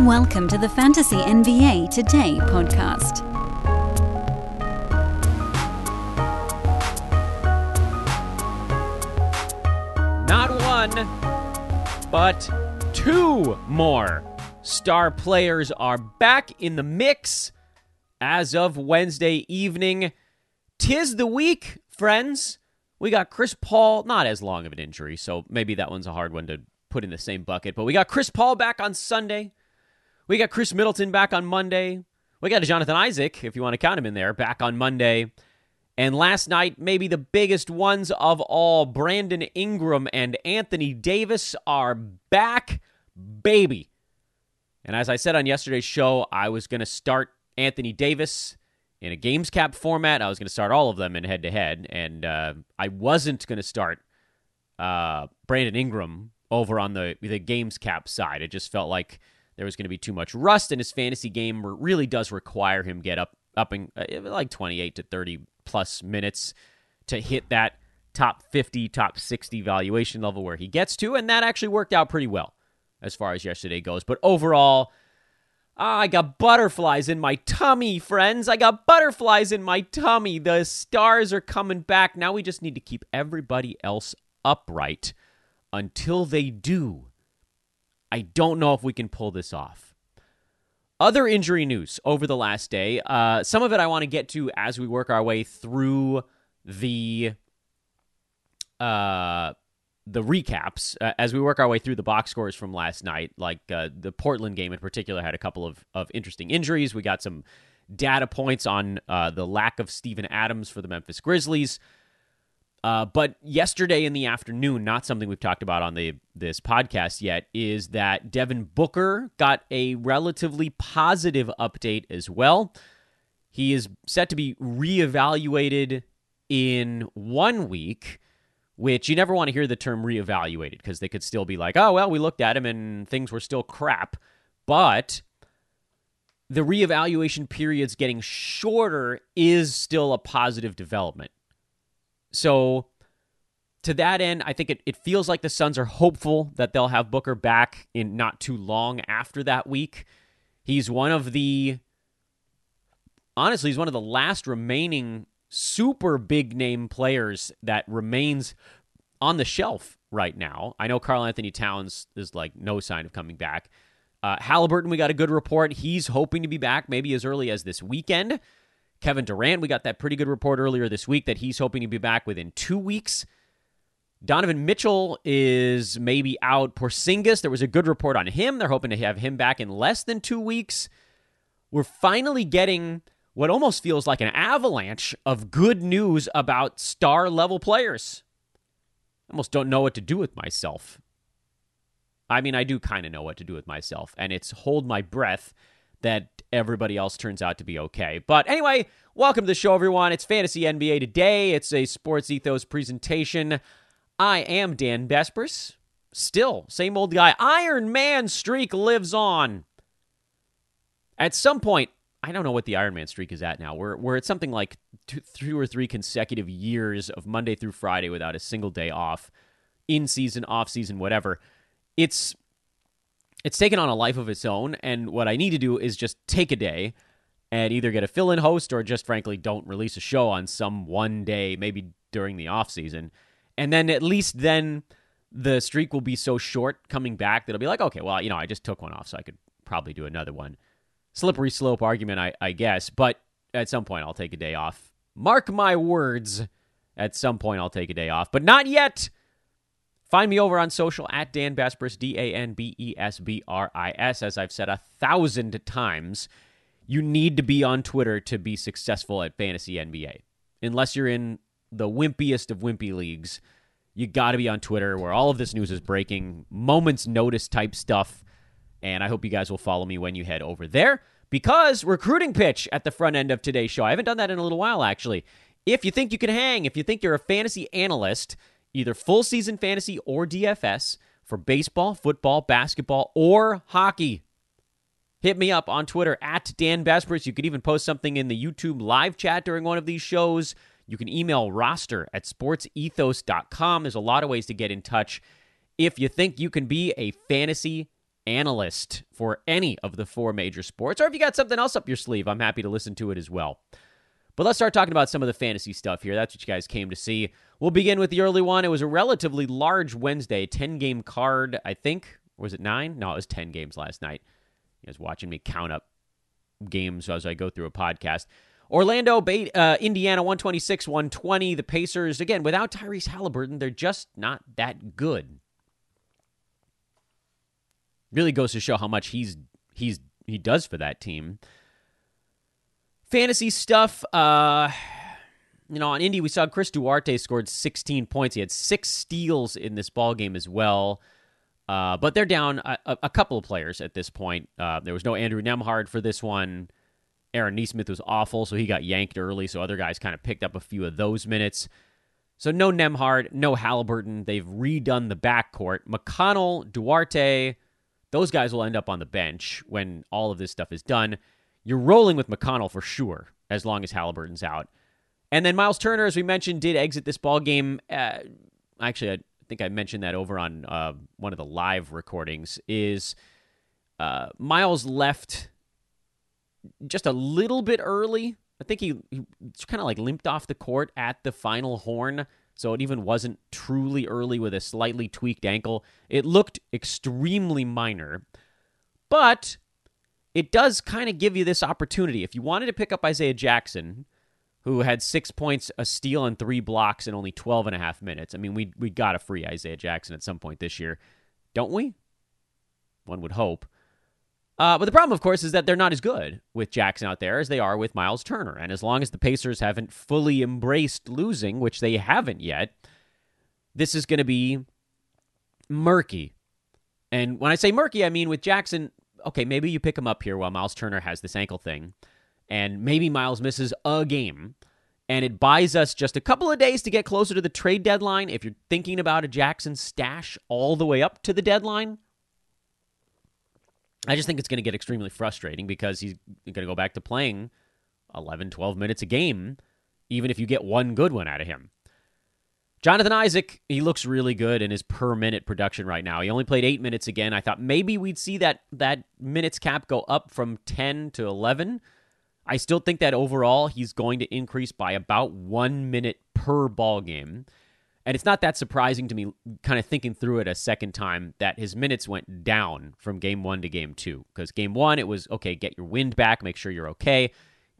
Welcome to the Fantasy NBA Today podcast. Not one, but two more star players are back in the mix as of Wednesday evening. Tis the week, friends. We got Chris Paul, not as long of an injury, so maybe that one's a hard one to put in the same bucket, but we got Chris Paul back on Sunday. We got Khris Middleton back on Monday. We got a Jonathan Isaac, if you want to count him in there, back on Monday. And last night, maybe the biggest ones of all, Brandon Ingram and Anthony Davis are back, baby. And as I said on yesterday's show, I was going to start Anthony Davis in a games cap format. I was going to start all of them in head to head, and uh, I wasn't going to start uh, Brandon Ingram over on the the games cap side. It just felt like there was going to be too much rust, and his fantasy game really does require him get up up in uh, like 28 to 30 plus minutes to hit that top 50, top 60 valuation level where he gets to, and that actually worked out pretty well as far as yesterday goes. But overall, ah, I got butterflies in my tummy, friends. I got butterflies in my tummy. The stars are coming back. Now we just need to keep everybody else upright until they do. I don't know if we can pull this off. Other injury news over the last day. Uh, some of it I want to get to as we work our way through the uh, the recaps uh, as we work our way through the box scores from last night. Like uh, the Portland game in particular had a couple of, of interesting injuries. We got some data points on uh, the lack of Steven Adams for the Memphis Grizzlies. Uh, but yesterday in the afternoon, not something we've talked about on the this podcast yet, is that Devin Booker got a relatively positive update as well. He is set to be reevaluated in one week, which you never want to hear the term reevaluated because they could still be like, oh, well, we looked at him and things were still crap. But the reevaluation periods getting shorter is still a positive development. So to that end, I think it, it feels like the Suns are hopeful that they'll have Booker back in not too long after that week. He's one of the honestly, he's one of the last remaining super big name players that remains on the shelf right now. I know Karl-Anthony Towns is like no sign of coming back. Uh, Halliburton, we got a good report. He's hoping to be back maybe as early as this weekend. Kevin Durant, we got that pretty good report earlier this week that he's hoping to be back within two weeks. Donovan Mitchell is maybe out. Porzingis, there was a good report on him. They're hoping to have him back in less than two weeks. We're finally getting what almost feels like an avalanche of good news about star level players. I almost don't know what to do with myself. I mean, I do kind of know what to do with myself, and it's hold my breath that everybody else turns out to be okay. But anyway, welcome to the show, everyone. It's Fantasy NBA Today. It's a Sports Ethos presentation. I am Dan Besbris. Still, same old guy. Iron Man streak lives on. At some point, I don't know what the Iron Man streak is at now. We're, we're at something like two, two or three consecutive years of Monday through Friday without a single day off, in season, off season, whatever. It's it's taken on a life of its own. And what I need to do is just take a day and either get a fill in host or just frankly don't release a show on some one day, maybe during the off season. And then at least then the streak will be so short coming back that it'll be like, okay, well, you know, I just took one off, so I could probably do another one. Slippery slope argument, I, I guess. But at some point, I'll take a day off. Mark my words. At some point, I'll take a day off, but not yet. Find me over on social at Dan Besbris, D A N B E S B R I S. As I've said a thousand times, you need to be on Twitter to be successful at Fantasy NBA. Unless you're in the wimpiest of wimpy leagues, you got to be on Twitter where all of this news is breaking, moments notice type stuff. And I hope you guys will follow me when you head over there because recruiting pitch at the front end of today's show. I haven't done that in a little while, actually. If you think you can hang, if you think you're a fantasy analyst, either full season fantasy or DFS for baseball, football, basketball, or hockey. Hit me up on Twitter at Dan Besbris. You could even post something in the YouTube live chat during one of these shows. You can email roster at sportsethos.com. There's a lot of ways to get in touch. If you think you can be a fantasy analyst for any of the four major sports, or if you got something else up your sleeve, I'm happy to listen to it as well. But let's start talking about some of the fantasy stuff here. That's what you guys came to see. We'll begin with the early one. It was a relatively large Wednesday, 10 game card, I think. was it nine? No, it was 10 games last night. You guys watching me count up games as I go through a podcast. Orlando, uh, Indiana, 126, 120. The Pacers, again, without Tyrese Halliburton, they're just not that good. Really goes to show how much he's he's he does for that team. Fantasy stuff, uh, you know, on Indy, we saw Chris Duarte scored 16 points. He had six steals in this ball game as well. Uh, but they're down a, a, couple of players at this point. Uh, there was no Andrew Nembhard for this one. Aaron Nesmith was awful, so he got yanked early. So other guys kind of picked up a few of those minutes. So no Nembhard, no Halliburton. They've redone the backcourt. McConnell, Duarte, those guys will end up on the bench when all of this stuff is done. You're rolling with McConnell for sure, as long as Halliburton's out. And then Miles Turner, as we mentioned, did exit this ball game. Uh, actually, I think I mentioned that over on uh, one of the live recordings. Is uh, Miles left just a little bit early? I think he, he kind of like limped off the court at the final horn, so it even wasn't truly early with a slightly tweaked ankle. It looked extremely minor, but it does kind of give you this opportunity. If you wanted to pick up Isaiah Jackson, who had six points, a steal, and three blocks in only 12 and a half minutes, I mean, we, we got to free Isaiah Jackson at some point this year, don't we? One would hope. Uh, but the problem, of course, is that they're not as good with Jackson out there as they are with Miles Turner. And as long as the Pacers haven't fully embraced losing, which they haven't yet, this is going to be murky. And when I say murky, I mean with Jackson okay, maybe you pick him up here while Miles Turner has this ankle thing, and maybe Miles misses a game, and it buys us just a couple of days to get closer to the trade deadline. If you're thinking about a Jackson stash all the way up to the deadline, I just think it's going to get extremely frustrating because he's going to go back to playing 11, 12 minutes a game, even if you get one good one out of him. Jonathan Isaac, he looks really good in his per minute production right now. He only played eight minutes again. I thought maybe we'd see that that minutes cap go up from ten to eleven. I still think that overall he's going to increase by about one minute per ball game. And it's not that surprising to me, kind of thinking through it a second time, that his minutes went down from game one to game two. Because game one, it was okay, get your wind back, make sure you're okay.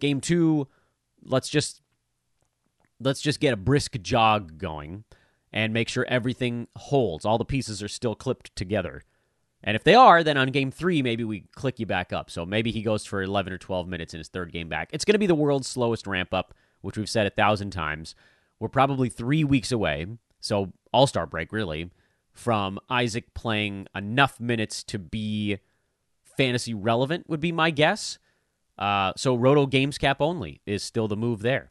Game two, let's just let's just get a brisk jog going and make sure everything holds. All the pieces are still clipped together. And if they are, then on game three, maybe we click you back up. So maybe he goes for 11 or 12 minutes in his third game back. It's going to be the world's slowest ramp up, which we've said a thousand times. We're probably three weeks away, so all star break really, from Isaac playing enough minutes to be fantasy relevant, would be my guess. Uh, so Roto Games Cap only is still the move there.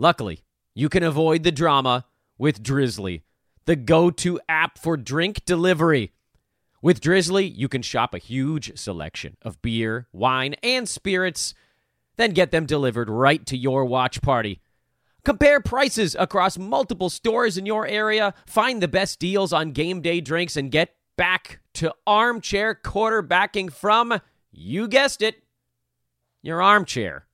Luckily, you can avoid the drama with Drizly, the go to app for drink delivery. With Drizly, you can shop a huge selection of beer, wine, and spirits, then get them delivered right to your watch party. Compare prices across multiple stores in your area, find the best deals on game day drinks, and get back to armchair quarterbacking from, you guessed it, your armchair.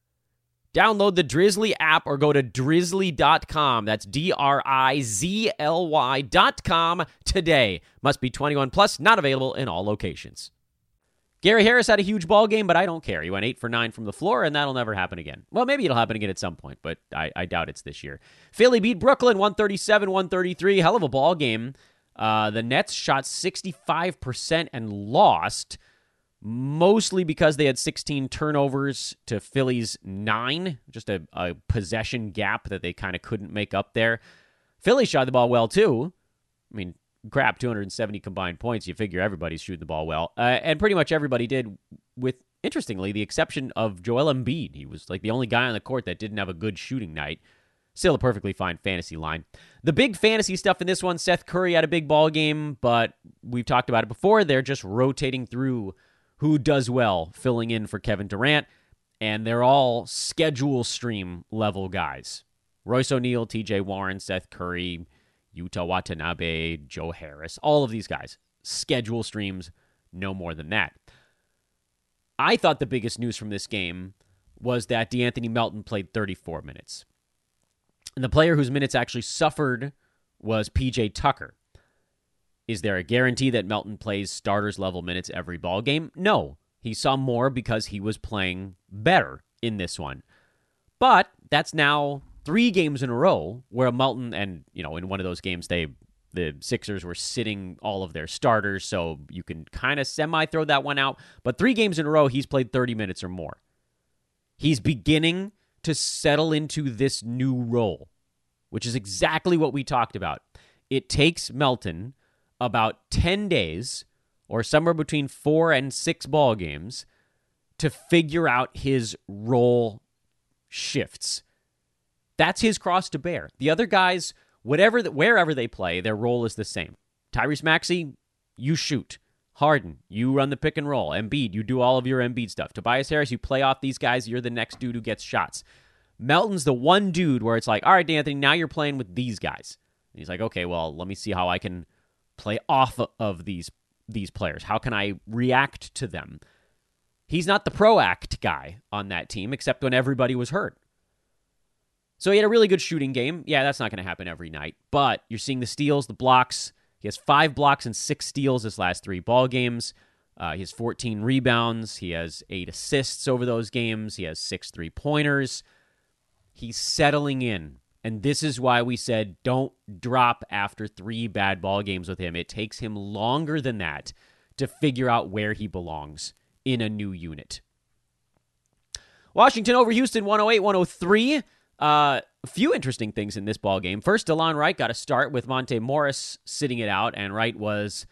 Download the Drizly app or go to drizly.com. That's D R I Z L Y.com today. Must be 21 plus, not available in all locations. Gary Harris had a huge ball game, but I don't care. He went eight for nine from the floor, and that'll never happen again. Well, maybe it'll happen again at some point, but I, I doubt it's this year. Philly beat Brooklyn 137 133. Hell of a ball game. Uh, the Nets shot 65% and lost mostly because they had 16 turnovers to Philly's nine, just a, a possession gap that they kind of couldn't make up there. Philly shot the ball well too. I mean, crap, 270 combined points. You figure everybody's shooting the ball well, uh, and pretty much everybody did. With interestingly, the exception of Joel Embiid, he was like the only guy on the court that didn't have a good shooting night. Still a perfectly fine fantasy line. The big fantasy stuff in this one, Seth Curry had a big ball game, but we've talked about it before. They're just rotating through who does well, filling in for Kevin Durant, and they're all schedule stream level guys. Royce O'Neale, TJ Warren, Seth Curry, Yuta Watanabe, Joe Harris, all of these guys. Schedule streams, no more than that. I thought the biggest news from this game was that De'Anthony Melton played 34 minutes. And the player whose minutes actually suffered was PJ Tucker. Is there a guarantee that Melton plays starters level minutes every ball game? No. He saw more because he was playing better in this one. But that's now three games in a row where Melton and, you know, in one of those games they the Sixers were sitting all of their starters, so you can kind of semi throw that one out. But three games in a row, he's played 30 minutes or more. He's beginning to settle into this new role, which is exactly what we talked about. It takes Melton about 10 days or somewhere between four and six ball games to figure out his role shifts. That's his cross to bear. The other guys, whatever, wherever they play, their role is the same. Tyrese Maxey, you shoot. Harden, you run the pick and roll. Embiid, you do all of your Embiid stuff. Tobias Harris, you play off these guys. You're the next dude who gets shots. Melton's the one dude where it's like, all right, Anthony, now you're playing with these guys. And he's like, okay, well, let me see how I can play off of these these players. How can I react to them? He's not the proact guy on that team, except when everybody was hurt. So he had a really good shooting game. Yeah, that's not going to happen every night, but you're seeing the steals, the blocks, he has five blocks and six steals his last three ball games. Uh, he has 14 rebounds. He has eight assists over those games. He has six three pointers. He's settling in. And this is why we said don't drop after three bad ball games with him. It takes him longer than that to figure out where he belongs in a new unit. Washington over Houston 108 103. Uh, a few interesting things in this ball game. First, Delon Wright got a start with Monte Morris sitting it out, and Wright was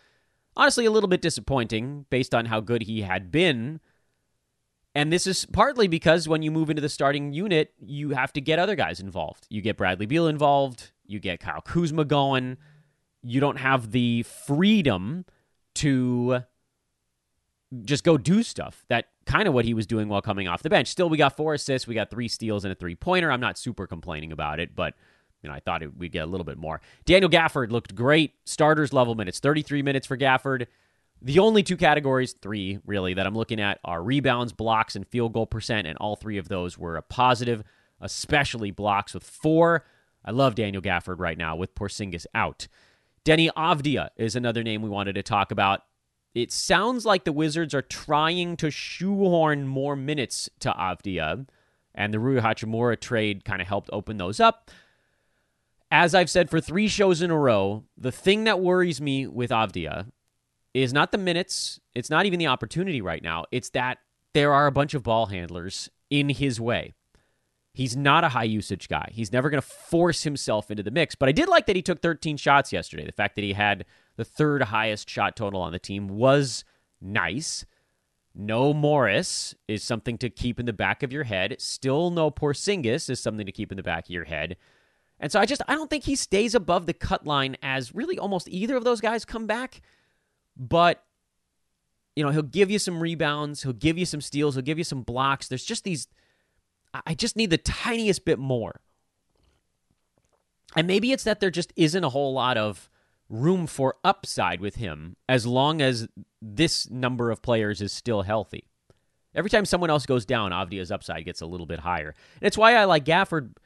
honestly a little bit disappointing based on how good he had been. And this is partly because when you move into the starting unit, you have to get other guys involved. You get Bradley Beal involved, you get Kyle Kuzma going. You don't have the freedom to just go do stuff that kind of what he was doing while coming off the bench. Still, we got four assists, we got three steals and a three pointer. I'm not super complaining about it, but you know I thought it, we'd get a little bit more. Daniel Gafford looked great. Starters level minutes, 33 minutes for Gafford. The only two categories, three really, that I'm looking at are rebounds, blocks, and field goal percent, and all three of those were a positive, especially blocks with four. I love Daniel Gafford right now with Porzingis out. Deni Avdija is another name we wanted to talk about. It sounds like the Wizards are trying to shoehorn more minutes to Avdija, and the Rui Hachimura trade kind of helped open those up. As I've said for three shows in a row, the thing that worries me with Avdija is not the minutes, it's not even the opportunity right now, it's that there are a bunch of ball handlers in his way. He's not a high usage guy. He's never going to force himself into the mix. But I did like that he took 13 shots yesterday. The fact that he had the third highest shot total on the team was nice. No Morris is something to keep in the back of your head. Still no Porzingis is something to keep in the back of your head. And so I just I don't think he stays above the cut line as really almost either of those guys come back. But you know, he'll give you some rebounds, he'll give you some steals, he'll give you some blocks. There's just these I just need the tiniest bit more. And maybe it's that there just isn't a whole lot of room for upside with him as long as this number of players is still healthy. Every time someone else goes down, Avdija's upside gets a little bit higher. And it's why I like Gafford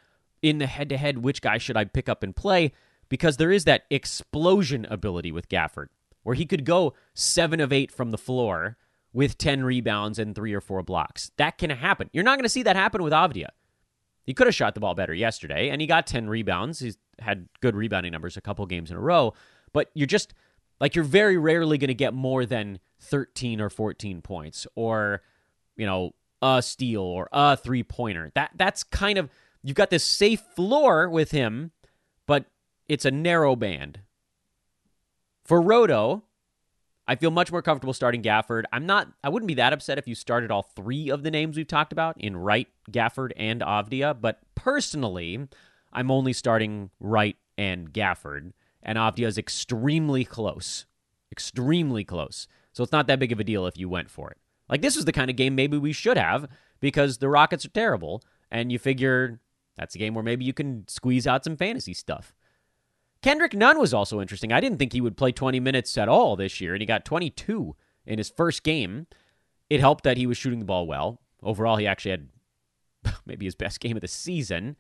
in the head to head which guy should I pick up and play because there is that explosion ability with Gafford where he could go 7 of 8 from the floor with 10 rebounds and 3 or 4 blocks. That can happen. You're not going to see that happen with Avdija. He could have shot the ball better yesterday, and he got 10 rebounds. He's had good rebounding numbers a couple games in a row, but you're just like you're very rarely going to get more than 13 or 14 points or, you know, a steal or a three pointer. That that's kind of you've got this safe floor with him, but it's a narrow band. For Roto, I feel much more comfortable starting Gafford. I'm not I wouldn't be that upset if you started all three of the names we've talked about in Wright, Gafford, and Avdija, but personally, I'm only starting Wright and Gafford, and Avdija is extremely close. Extremely close. So it's not that big of a deal if you went for it. Like this was the kind of game maybe we should have because the Rockets are terrible, and you figure that's a game where maybe you can squeeze out some fantasy stuff. Kendrick Nunn was also interesting. I didn't think he would play 20 minutes at all this year, and he got 22 in his first game. It helped that he was shooting the ball well. Overall, he actually had maybe his best game of the season.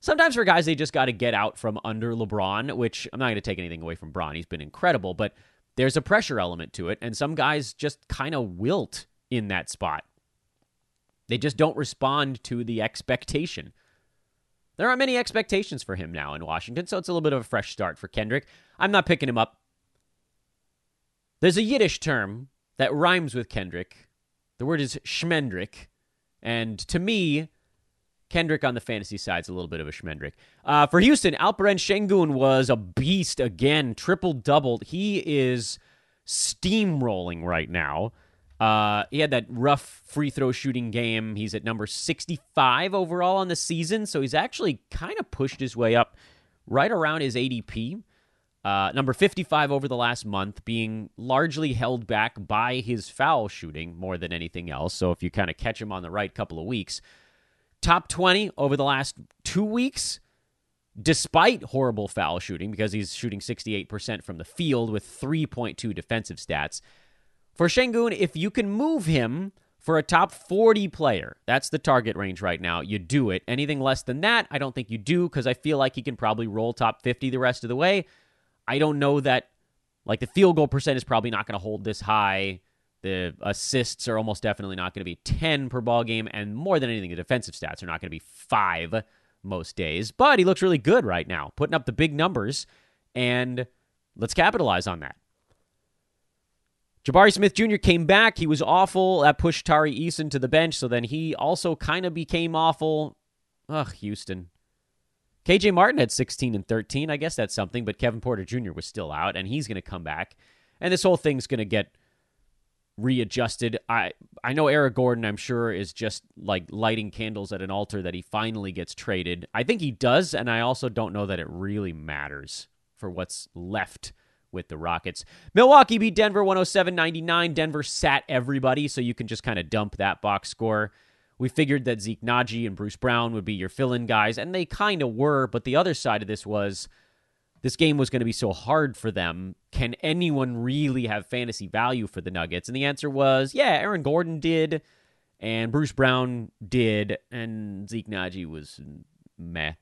Sometimes for guys, they just got to get out from under LeBron, which I'm not going to take anything away from Bron. He's been incredible, but there's a pressure element to it, and some guys just kind of wilt in that spot. They just don't respond to the expectation. There aren't many expectations for him now in Washington, so it's a little bit of a fresh start for Kendrick. I'm not picking him up. There's a Yiddish term that rhymes with Kendrick. The word is schmendrick. And to me, Kendrick on the fantasy side is a little bit of a schmendrick. Uh, for Houston, Alperen Sengun was a beast again, triple doubled. He is steamrolling right now. Uh, he had that rough free throw shooting game. He's at number 65 overall on the season, so he's actually kind of pushed his way up right around his ADP. Uh, number 55 over the last month, being largely held back by his foul shooting more than anything else. So if you kind of catch him on the right couple of weeks, top 20 over the last two weeks, despite horrible foul shooting, because he's shooting 68% from the field with 3.2 defensive stats. For Sengun, if you can move him for a top 40 player, that's the target range right now, you do it. Anything less than that, I don't think you do because I feel like he can probably roll top 50 the rest of the way. I don't know that, like, the field goal percent is probably not going to hold this high. The assists are almost definitely not going to be 10 per ball game. And more than anything, the defensive stats are not going to be five most days. But he looks really good right now, putting up the big numbers. And let's capitalize on that. Jabari Smith Jr. came back. He was awful. That pushed Tari Eason to the bench, so then he also kind of became awful. Ugh, Houston. KJ Martin had 16 and 13. I guess that's something, but Kevin Porter Jr. was still out, and he's going to come back. And this whole thing's going to get readjusted. I I know Eric Gordon, I'm sure, is just like lighting candles at an altar that he finally gets traded. I think he does, and I also don't know that it really matters for what's left with the Rockets. Milwaukee beat Denver 107 99. Denver sat everybody, so you can just kind of dump that box score. We figured that Zeke Nnaji and Bruce Brown would be your fill in guys, and they kind of were, but the other side of this was this game was going to be so hard for them. Can anyone really have fantasy value for the Nuggets? And the answer was yeah, Aaron Gordon did, and Bruce Brown did, and Zeke Nnaji was meh.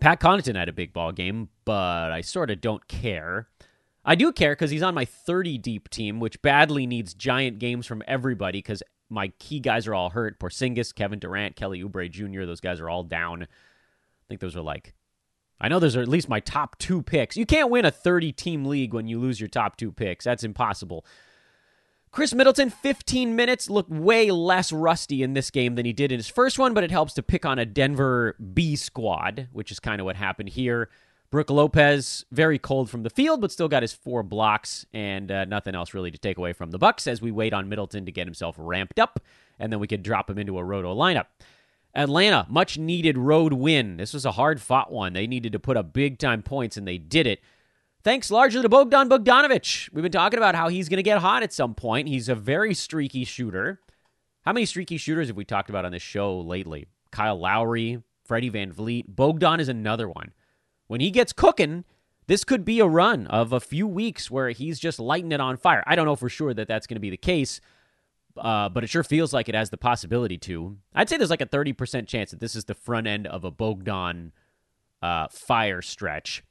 Pat Connaughton had a big ball game, but I sort of don't care. I do care because he's on my 30 deep team, which badly needs giant games from everybody because my key guys are all hurt. Porzingis, Kevin Durant, Kelly Oubre Jr., those guys are all down. I think those are like, I know those are at least my top two picks. You can't win a 30 team league when you lose your top two picks. That's impossible. Khris Middleton, 15 minutes, looked way less rusty in this game than he did in his first one, but it helps to pick on a Denver B squad, which is kind of what happened here. Brook Lopez, very cold from the field, but still got his four blocks and uh, nothing else really to take away from the Bucks as we wait on Middleton to get himself ramped up, and then we could drop him into a roto lineup. Atlanta, much needed road win. This was a hard fought one. They needed to put up big time points, and they did it. Thanks largely to Bogdan Bogdanovic. We've been talking about how he's going to get hot at some point. He's a very streaky shooter. How many streaky shooters have we talked about on this show lately? Kyle Lowry, Freddie VanVleet. Bogdan is another one. When he gets cooking, this could be a run of a few weeks where he's just lighting it on fire. I don't know for sure that that's going to be the case, uh, but it sure feels like it has the possibility to. I'd say there's like a 30% chance that this is the front end of a Bogdan uh, fire stretch.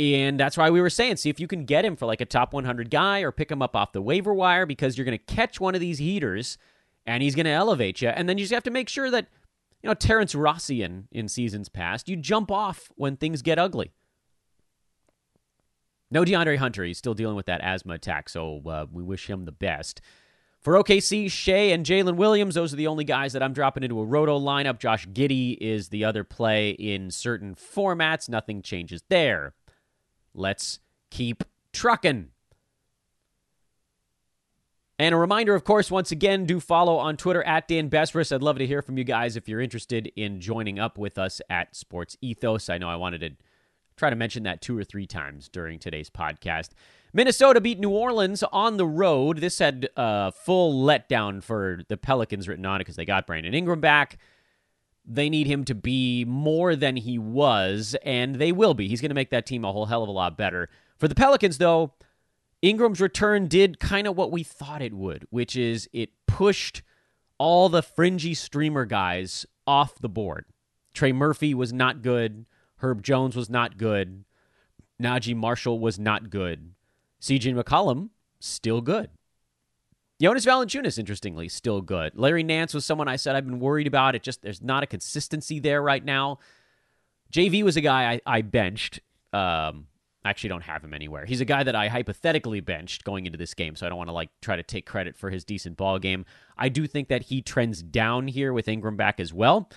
And that's why we were saying, see if you can get him for like a top 100 guy or pick him up off the waiver wire because you're going to catch one of these heaters and he's going to elevate you. And then you just have to make sure that, you know, Terrence Rossian in seasons past, you jump off when things get ugly. No DeAndre Hunter. He's still dealing with that asthma attack, so uh, we wish him the best. For OKC, Shai and Jalen Williams, those are the only guys that I'm dropping into a roto lineup. Josh Giddey is the other play in certain formats. Nothing changes there. Let's keep trucking. And a reminder, of course, once again, do follow on Twitter at Dan Besbris. I'd love to hear from you guys if you're interested in joining up with us at Sports Ethos. I know I wanted to try to mention that two or three times during today's podcast. Minnesota beat New Orleans on the road. This had a full letdown for the Pelicans written on it because they got Brandon Ingram back. They need him to be more than he was, and they will be. He's going to make that team a whole hell of a lot better. For the Pelicans, though, Ingram's return did kind of what we thought it would, which is it pushed all the fringy streamer guys off the board. Trey Murphy was not good. Herb Jones was not good. Naji Marshall was not good. CJ McCollum, still good. Jonas Valanciunas, interestingly, still good. Larry Nance was someone I said I've been worried about. It just there's not a consistency there right now. JV was a guy I, I benched. Um, I actually don't have him anywhere. He's a guy that I hypothetically benched going into this game, so I don't want to like try to take credit for his decent ball game. I do think that he trends down here with Ingram back as well.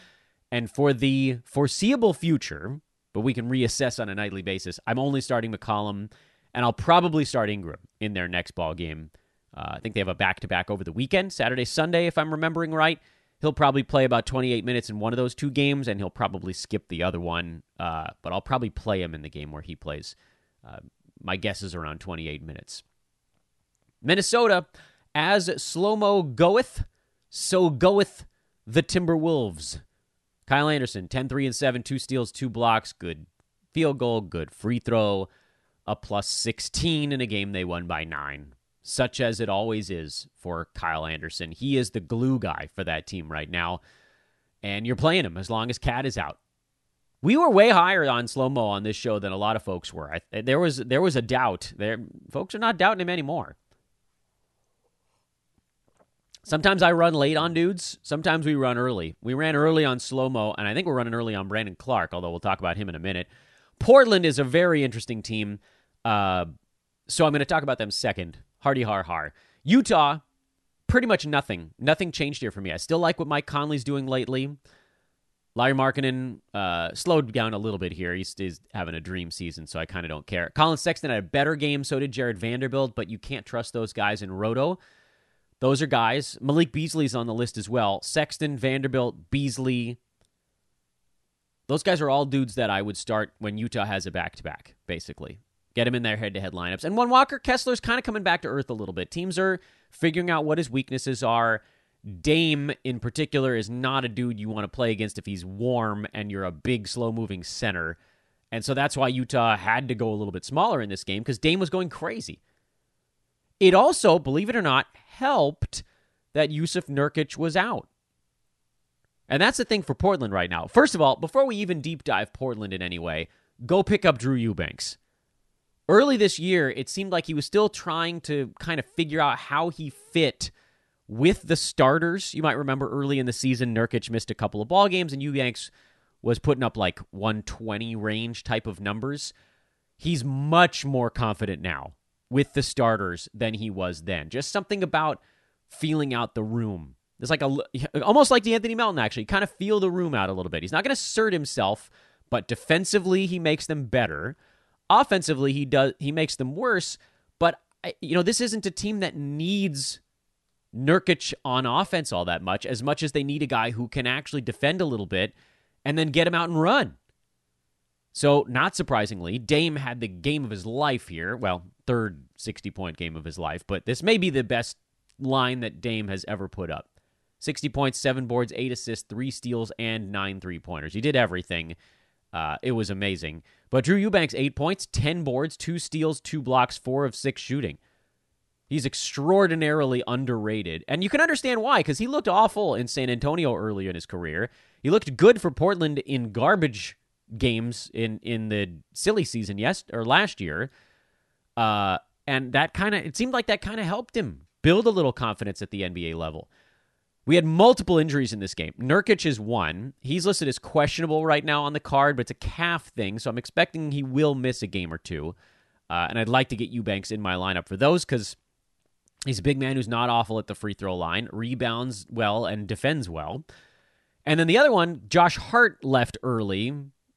And for the foreseeable future, but we can reassess on a nightly basis, I'm only starting McCollum, and I'll probably start Ingram in their next ball game. Uh, I think they have a back to back over the weekend, Saturday, Sunday, if I'm remembering right. He'll probably play about 28 minutes in one of those two games, and he'll probably skip the other one. Uh, but I'll probably play him in the game where he plays. Uh, my guess is around 28 minutes. Minnesota, as slow mo goeth, so goeth the Timberwolves. Kyle Anderson, 10 3 and 7, two steals, two blocks, good field goal, good free throw, a plus 16 in a game they won by nine, such as it always is for Kyle Anderson. He is the glue guy for that team right now, and you're playing him as long as Cat is out. We were way higher on slow mo on this show than a lot of folks were. I, there was there was a doubt. There, folks are not doubting him anymore. Sometimes I run late on dudes. Sometimes we run early. We ran early on slow mo, and I think we're running early on Brandon Clarke. Although we'll talk about him in a minute. Portland is a very interesting team. Uh, so I'm going to talk about them second. Hardy har har. Utah, pretty much nothing. Nothing changed here for me. I still like what Mike Conley's doing lately. Lauri Markkanen uh, slowed down a little bit here. He's, he's having a dream season, so I kind of don't care. Collin Sexton had a better game, so did Jarred Vanderbilt, but you can't trust those guys in Roto. Those are guys. Malik Beasley's on the list as well. Sexton, Vanderbilt, Beasley. Those guys are all dudes that I would start when Utah has a back to back, basically. Get him in their head to head lineups. And one Walker Kessler's kind of coming back to earth a little bit. Teams are figuring out what his weaknesses are Dame, in particular, is not a dude you want to play against if he's warm and you're a big, slow moving center. And so that's why Utah had to go a little bit smaller in this game because Dame was going crazy. It also, believe it or not, helped that Jusuf Nurkic was out. And that's the thing for Portland right now. First of all, before we even deep dive Portland in any way, go pick up Drew Eubanks. Early this year, it seemed like he was still trying to kind of figure out how he fit – with the starters. You might remember early in the season, Nurkic missed a couple of ball games, and Eubanks was putting up like 120 range type of numbers. He's much more confident now with the starters than he was then. Just something about feeling out the room. It's like a almost like De'Anthony Melton actually. Kind of feel the room out a little bit. He's not going to assert himself, but defensively he makes them better. Offensively he does he makes them worse. But you know this isn't a team that needs Nurkic on offense all that much, as much as they need a guy who can actually defend a little bit and then get him out and run. So, not surprisingly, Dame had the game of his life here. Well, third 60 point game of his life, but this may be the best line that Dame has ever put up 60 points, seven boards, eight assists, three steals, and nine three pointers. He did everything. Uh, it was amazing. But Drew Eubanks, eight points, 10 boards, two steals, two blocks, four of six shooting. He's extraordinarily underrated. And you can understand why, because he looked awful in San Antonio early in his career. He looked good for Portland in garbage games in, in the silly season yes or last year. Uh, and that kind of it seemed like that kind of helped him build a little confidence at the NBA level. We had multiple injuries in this game. Nurkic is one. He's listed as questionable right now on the card, but it's a calf thing, so I'm expecting he will miss a game or two. Uh, and I'd like to get Eubanks in my lineup for those because He's a big man who's not awful at the free throw line, rebounds well, and defends well. And then the other one, Josh Hart left early.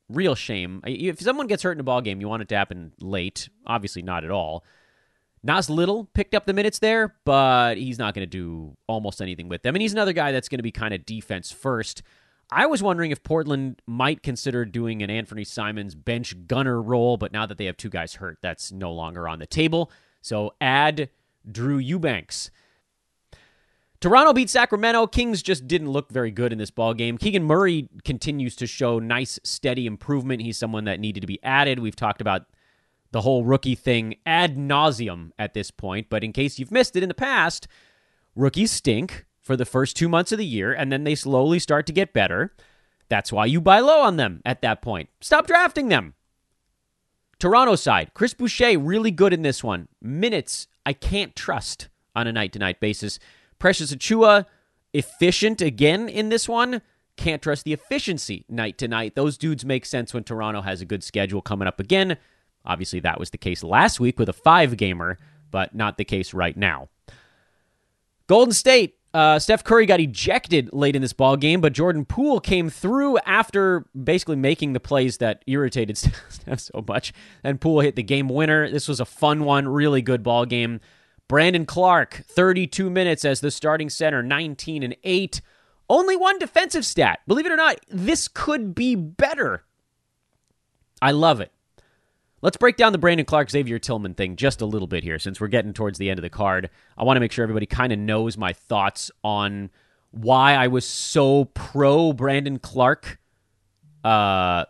real shame. If someone gets hurt in a ball game, you want it to happen late. Obviously, not at all. Nas Little picked up the minutes there, but he's not going to do almost anything with them. And he's another guy that's going to be kind of defense first. I was wondering if Portland might consider doing an Anfernee Simons bench gunner role, but now that they have two guys hurt, that's no longer on the table. So add Drew Eubanks. Toronto beat Sacramento. Kings just didn't look very good in this ball game. Keegan Murray continues to show nice, steady improvement. He's someone that needed to be added. We've talked about the whole rookie thing ad nauseum at this point, but in case you've missed it in the past, rookies stink for the first two months of the year, and then they slowly start to get better. That's why you buy low on them at that point. Stop drafting them. Toronto side, Chris Boucher, really good in this one. Minutes, I can't trust on a night to night basis. Precious Achiuwa, efficient again in this one. Can't trust the efficiency night to night. Those dudes make sense when Toronto has a good schedule coming up again. Obviously, that was the case last week with a five gamer, but not the case right now. Golden State, uh, Steph Curry got ejected late in this ball game, but Jordan Poole came through after basically making the plays that irritated Steph so much. And Poole hit the game winner. This was a fun one, really good ball game. Brandon Clarke, 32 minutes as the starting center, 19 and 8. Only one defensive stat. Believe it or not, this could be better. I love it. Let's break down the Brandon Clarke Xavier Tillman thing just a little bit here since we're getting towards the end of the card. I want to make sure everybody kind of knows my thoughts on why I was so pro Brandon Clarke uh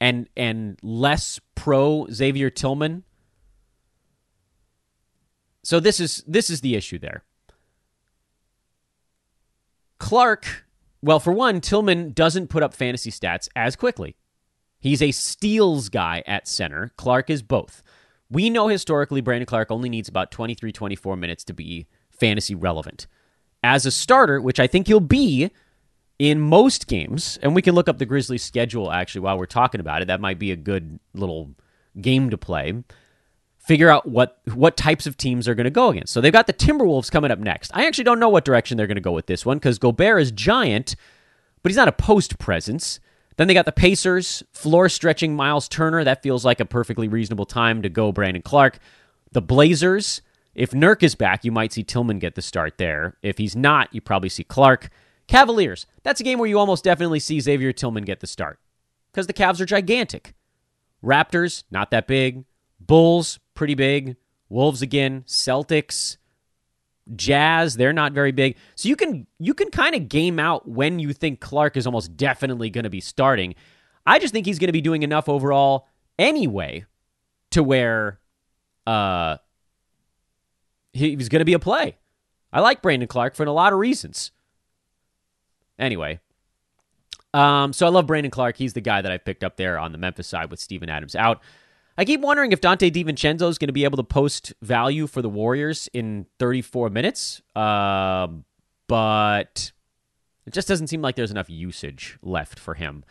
and and less pro Xavier Tillman so this is this is the issue there. Clarke, well, for one, Tillman doesn't put up fantasy stats as quickly. He's a steals guy at center. Clarke is both. We know historically Brandon Clarke only needs about 23, 24 minutes to be fantasy relevant. As a starter, which I think he'll be in most games, and we can look up the Grizzlies schedule actually while we're talking about it. That might be a good little game to play figure out what what types of teams are going to go against. So they've got the Timberwolves coming up next. I actually don't know what direction they're going to go with this one because Gobert is giant, but he's not a post presence. Then they got the Pacers, floor stretching Miles Turner. That feels like a perfectly reasonable time to go Brandon Clarke. The Blazers, if Nurk is back, you might see Tillman get the start there. If he's not, you probably see Clarke. Cavaliers, that's a game where you almost definitely see Xavier Tillman get the start because the Cavs are gigantic. Raptors, not that big. Bulls, pretty big. Wolves again. Celtics, Jazz, they're not very big. So you can you can kind of game out when you think Clarke is almost definitely going to be starting. I just think he's going to be doing enough overall anyway to where uh he, he's going to be a play. I like Brandon Clarke for a lot of reasons. Anyway, um, so I love Brandon Clarke. He's the guy that I picked up there on the Memphis side with Steven Adams out. I keep wondering if Donte DiVincenzo is going to be able to post value for the Warriors in 34 minutes, uh, but it just doesn't seem like there's enough usage left for him.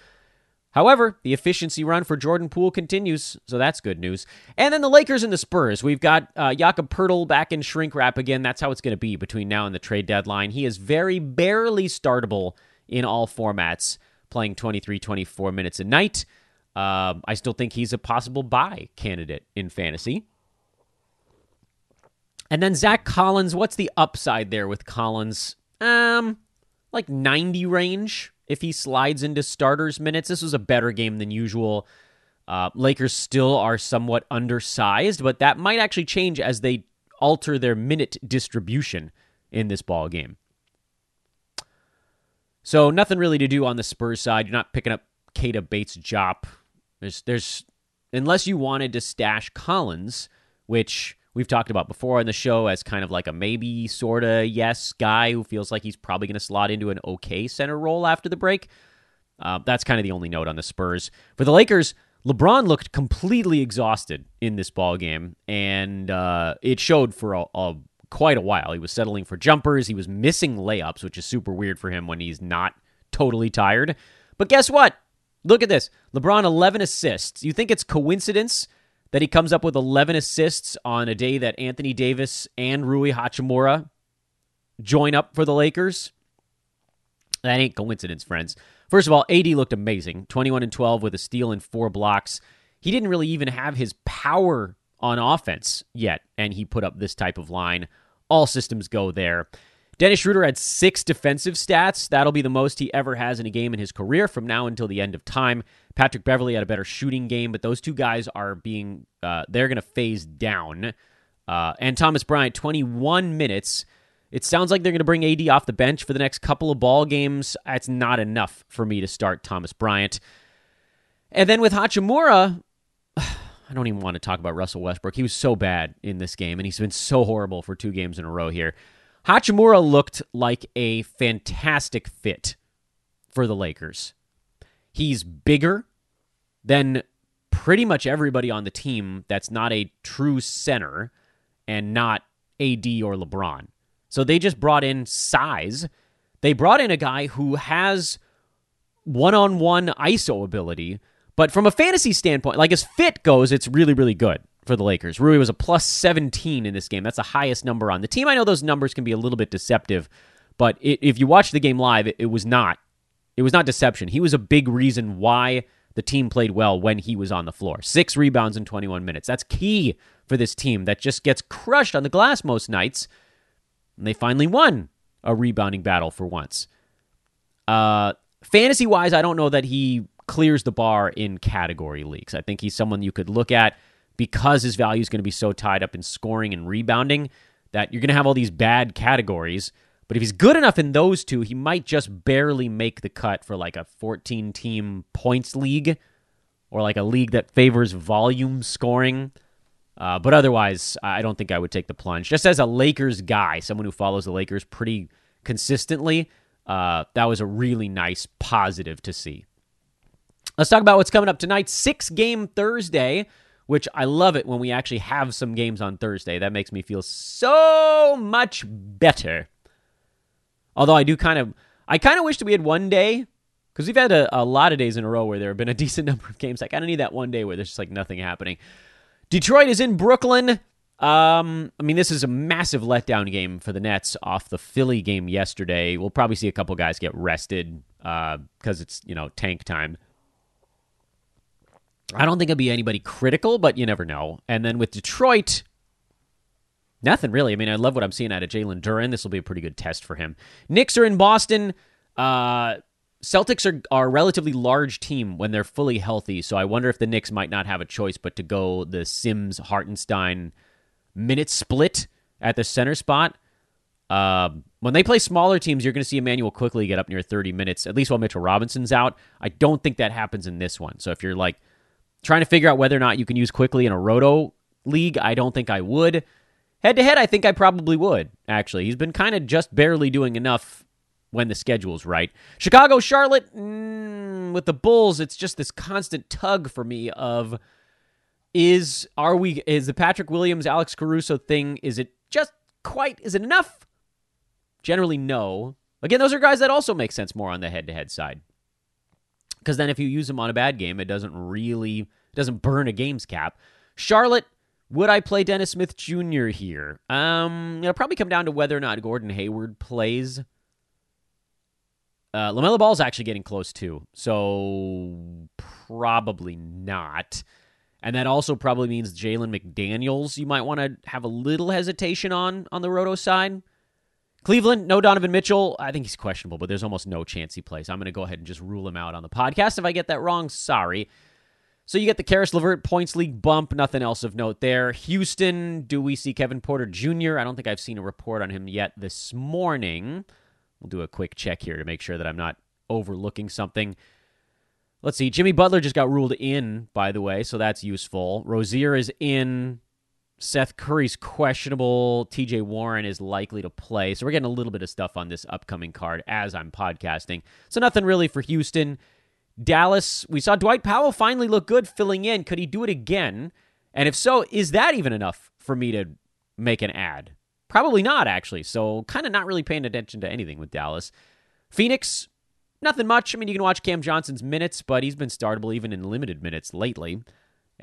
However, the efficiency run for Jordan Poole continues, so that's good news. And then the Lakers and the Spurs. We've got uh, Jakob Poeltl back in shrink wrap again. That's how it's going to be between now and the trade deadline. He is very barely startable in all formats, playing 23, 24 minutes a night. Um, I still think he's a possible buy candidate in fantasy. And then Zach Collins, what's the upside there with Collins? Um, like 90 range if he slides into starters minutes. This was a better game than usual. Uh, Lakers still are somewhat undersized, but that might actually change as they alter their minute distribution in this ball game. So nothing really to do on the Spurs side. You're not picking up Keita Bates Diop there's there's unless you wanted to stash Collins, which we've talked about before on the show as kind of like a maybe sorta yes guy who feels like he's probably going to slot into an okay center role after the break. Uh, that's kind of the only note on the Spurs. For the Lakers, LeBron looked completely exhausted in this ball game, and uh, it showed for a, a quite a while. He was settling for jumpers. He was missing layups, which is super weird for him when he's not totally tired. But guess what? Look at this. LeBron 11 assists. You think it's coincidence that he comes up with 11 assists on a day that Anthony Davis and Rui Hachimura join up for the Lakers? That ain't coincidence, friends. First of all, AD looked amazing 21 and 12 with a steal and four blocks. He didn't really even have his power on offense yet, and he put up this type of line. All systems go there. Dennis Schroeder had six defensive stats. That'll be the most he ever has in a game in his career from now until the end of time. Patrick Beverley had a better shooting game, but those two guys are being, uh, they're going to phase down. Uh, and Thomas Bryant, 21 minutes. It sounds like they're going to bring AD off the bench for the next couple of ball games. That's not enough for me to start Thomas Bryant. And then with Hachimura, I don't even want to talk about Russell Westbrook. He was so bad in this game, and he's been so horrible for two games in a row here. Hachimura looked like a fantastic fit for the Lakers. He's bigger than pretty much everybody on the team that's not a true center and not AD or LeBron. So they just brought in size. They brought in a guy who has one on one ISO ability, but from a fantasy standpoint, like as fit goes, it's really, really good for the Lakers. Rui was a plus 17 in this game. That's the highest number on the team. I know those numbers can be a little bit deceptive, but it, if you watch the game live, it, it was not. It was not deception. He was a big reason why the team played well when he was on the floor. Six rebounds in 21 minutes. That's key for this team that just gets crushed on the glass most nights. And they finally won a rebounding battle for once. Uh, fantasy wise, I don't know that he clears the bar in category leagues. I think he's someone you could look at because his value is going to be so tied up in scoring and rebounding that you're going to have all these bad categories. But if he's good enough in those two, he might just barely make the cut for like a 14 team points league or like a league that favors volume scoring. Uh, but otherwise, I don't think I would take the plunge. Just as a Lakers guy, someone who follows the Lakers pretty consistently, uh, that was a really nice positive to see. Let's talk about what's coming up tonight. Six game Thursday which I love it when we actually have some games on Thursday. That makes me feel so much better. Although I do kind of, I kind of wish that we had one day because we've had a, a, lot of days in a row where there have been a decent number of games. I kind of need that one day where there's just like nothing happening. Detroit is in Brooklyn. Um, I mean, this is a massive letdown game for the Nets off the Philly game yesterday. We'll probably see a couple guys get rested because uh, it's you know tank time. I don't think it'll be anybody critical, but you never know. And then with Detroit, nothing really. I mean, I love what I'm seeing out of Jalen Duren. This will be a pretty good test for him. Knicks are in Boston. Uh, Celtics are, are a relatively large team when they're fully healthy, so I wonder if the Knicks might not have a choice but to go the Sims Hartenstein minute split at the center spot. Uh, when they play smaller teams, you're going to see Immanuel Quickley get up near 30 minutes, at least while Mitchell Robinson's out. I don't think that happens in this one. So if you're like Trying to figure out whether or not you can use Quickley in a roto league, I don't think I would. Head to head, I think I probably would, actually. He's been kind of just barely doing enough when the schedule's right. Chicago, Charlotte, mm, with the Bulls, it's just this constant tug for me of is are we is the Patrick Williams Alex Caruso thing is it just quite is it enough? Generally no. Again, those are guys that also make sense more on the head-to-head side. Because then if you use him on a bad game, it doesn't really doesn't burn a game's cap. Charlotte, would I play Dennis Smith Jr. here? Um, it'll probably come down to whether or not Gordon Hayward plays. Uh, LaMelo Ball's actually getting close too, so probably not. And that also probably means Jalen McDaniels. You might want to have a little hesitation on on the Roto side. Cleveland, no Donovan Mitchell. I think he's questionable, but there's almost no chance he plays. I'm going to go ahead and just rule him out on the podcast. If I get that wrong, sorry. So you get the Caris LeVert points league bump. Nothing else of note there. Houston, do we see Kevin Porter Jr.? I don't think I've seen a report on him yet this morning. We'll do a quick check here to make sure that I'm not overlooking something. Let's see. Jimmy Butler just got ruled in, by the way, so that's useful. Rozier is in. Seth Curry's questionable. TJ Warren is likely to play. So we're getting a little bit of stuff on this upcoming card as I'm podcasting. So nothing really for Houston. Dallas, we saw Dwight Powell finally look good filling in. Could he do it again? And if so, is that even enough for me to make an add? Probably not, actually. So kind of not really paying attention to anything with Dallas. Phoenix, nothing much. I mean, you can watch Cam Johnson's minutes, but he's been startable even in limited minutes lately.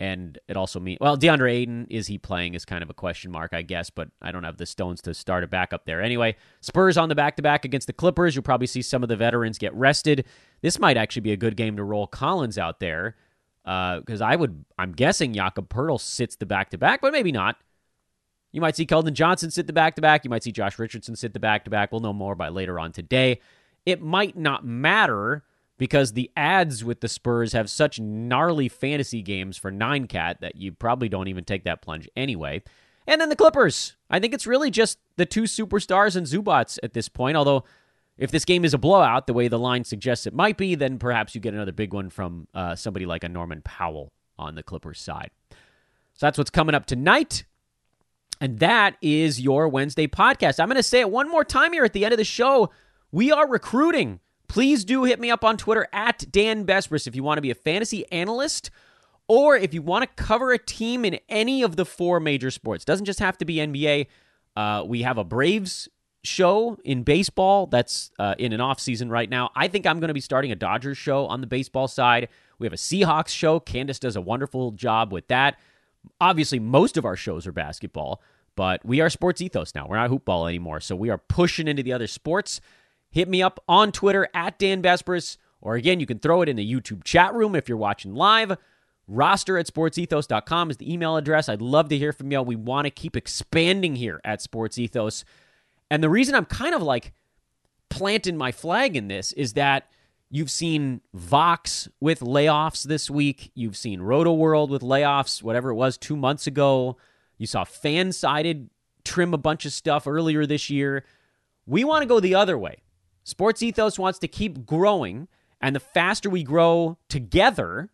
And it also means, well, DeAndre Ayton, is he playing is kind of a question mark, I guess, but I don't have the stones to start it back up there. Anyway, Spurs on the back to back against the Clippers. You'll probably see some of the veterans get rested. This might actually be a good game to roll Collins out there because uh, I would, I'm guessing Jakob Poeltl sits the back to back, but maybe not. You might see Keldon Johnson sit the back to back. You might see Josh Richardson sit the back to back. We'll know more by later on today. It might not matter because the adds with the Spurs have such gnarly fantasy games for 9 cat that you probably don't even take that plunge anyway. And then the Clippers. I think it's really just the two superstars and Zubac at this point, although if this game is a blowout, the way the line suggests it might be, then perhaps you get another big one from uh, somebody like a Norman Powell on the Clippers side. So that's what's coming up tonight. And that is your Wednesday podcast. I'm going to say it one more time here at the end of the show. We are recruiting please do hit me up on Twitter at Dan Besbris if you want to be a fantasy analyst or if you want to cover a team in any of the four major sports. Doesn't just have to be NBA. Uh, we have a Braves show in baseball that's uh, in an off season right now. I think I'm going to be starting a Dodgers show on the baseball side. We have a Seahawks show. Candace does a wonderful job with that. Obviously, most of our shows are basketball, but we are sports ethos now. We're not hoopball anymore. So we are pushing into the other sports hit me up on Twitter at Dan Besbris, or again, you can throw it in the YouTube chat room if you're watching live. Roster at sportsethos.com is the email address. I'd love to hear from y'all. We want to keep expanding here at Sports Ethos. And the reason I'm kind of like planting my flag in this is that you've seen Vox with layoffs this week. You've seen Rotoworld with layoffs, whatever it was, two months ago. You saw Fansided trim a bunch of stuff earlier this year. We want to go the other way. Sports Ethos wants to keep growing, and the faster we grow together,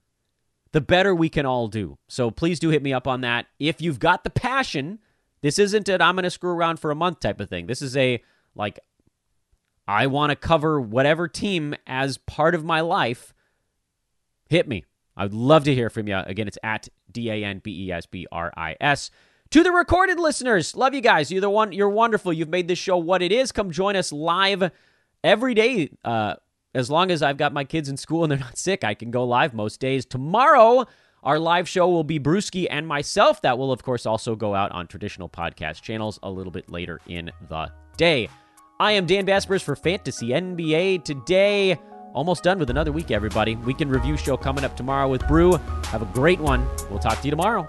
the better we can all do. So please do hit me up on that. If you've got the passion, this isn't an I'm going to screw around for a month type of thing. This is a like I want to cover whatever team as part of my life. Hit me. I'd love to hear from you. Again, it's at D A N B E S B R I S. To the recorded listeners, love you guys. You're the one. You're wonderful. You've made this show what it is. Come join us live every day. Uh, as long as I've got my kids in school and they're not sick, I can go live most days. Tomorrow, our live show will be Brewski and myself. That will, of course, also go out on traditional podcast channels a little bit later in the day. I am Dan Besbris for Fantasy NBA today. Almost done with another week, everybody. Weekend review show coming up tomorrow with Brew. Have a great one. We'll talk to you tomorrow.